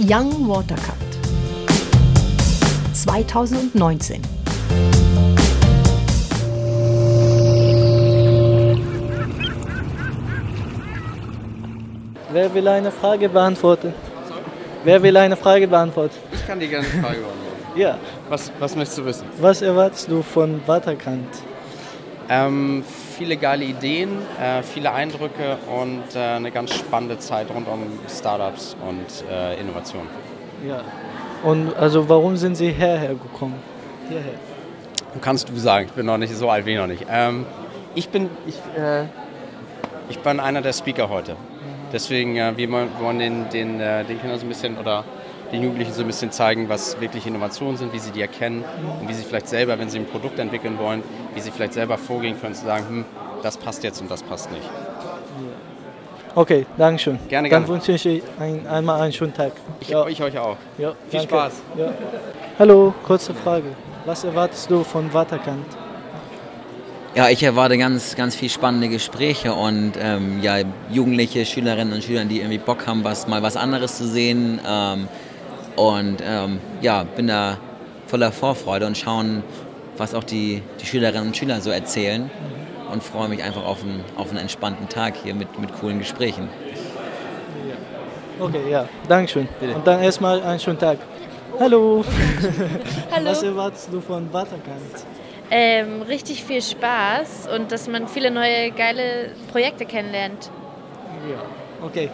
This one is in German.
Young Watercut 2019. Wer will eine Frage beantworten? Wer will eine Frage beantworten? Ich kann dir gerne eine Frage beantworten. Ja. Was, was möchtest du wissen? Was erwartest du von Waterkant? Ähm, viele geile Ideen, äh, viele Eindrücke und äh, eine ganz spannende Zeit rund um Startups und äh, Innovation. Ja. Und also warum sind Sie hierher gekommen? Hierher. Kannst du sagen, ich bin noch nicht so alt wie noch nicht. Ähm, ich, bin, ich, ich bin einer der Speaker heute. Deswegen, äh, wir wollen den, den, äh, den Kindern so ein bisschen oder den Jugendlichen so ein bisschen zeigen, was wirklich Innovationen sind, wie sie die erkennen und wie sie vielleicht selber, wenn sie ein Produkt entwickeln wollen, wie sie vielleicht selber vorgehen können, zu sagen, hm, das passt jetzt und das passt nicht. Okay, danke schön. Gerne, Dann gerne. wünsche ich ein, einmal einen schönen Tag. Ich, Ja. ich euch auch. Ja, Viel danke. Spaß. Ja. Hallo, kurze Frage. Was erwartest du von Waterkant? Ja, ich erwarte ganz, ganz viel spannende Gespräche und ähm, ja, jugendliche Schülerinnen und Schüler, die irgendwie Bock haben, was, mal was anderes zu sehen. Ähm, und ähm, ja, bin da voller Vorfreude und schauen, was auch die, die Schülerinnen und Schüler so erzählen. Und freue mich einfach auf einen, auf einen entspannten Tag hier mit, mit coolen Gesprächen. Okay, ja, danke schön. Und dann erstmal einen schönen Tag. Hallo. Hallo. Was erwartest du von Waterkant? Ähm, richtig viel Spaß und dass man viele neue geile Projekte kennenlernt. Ja, okay.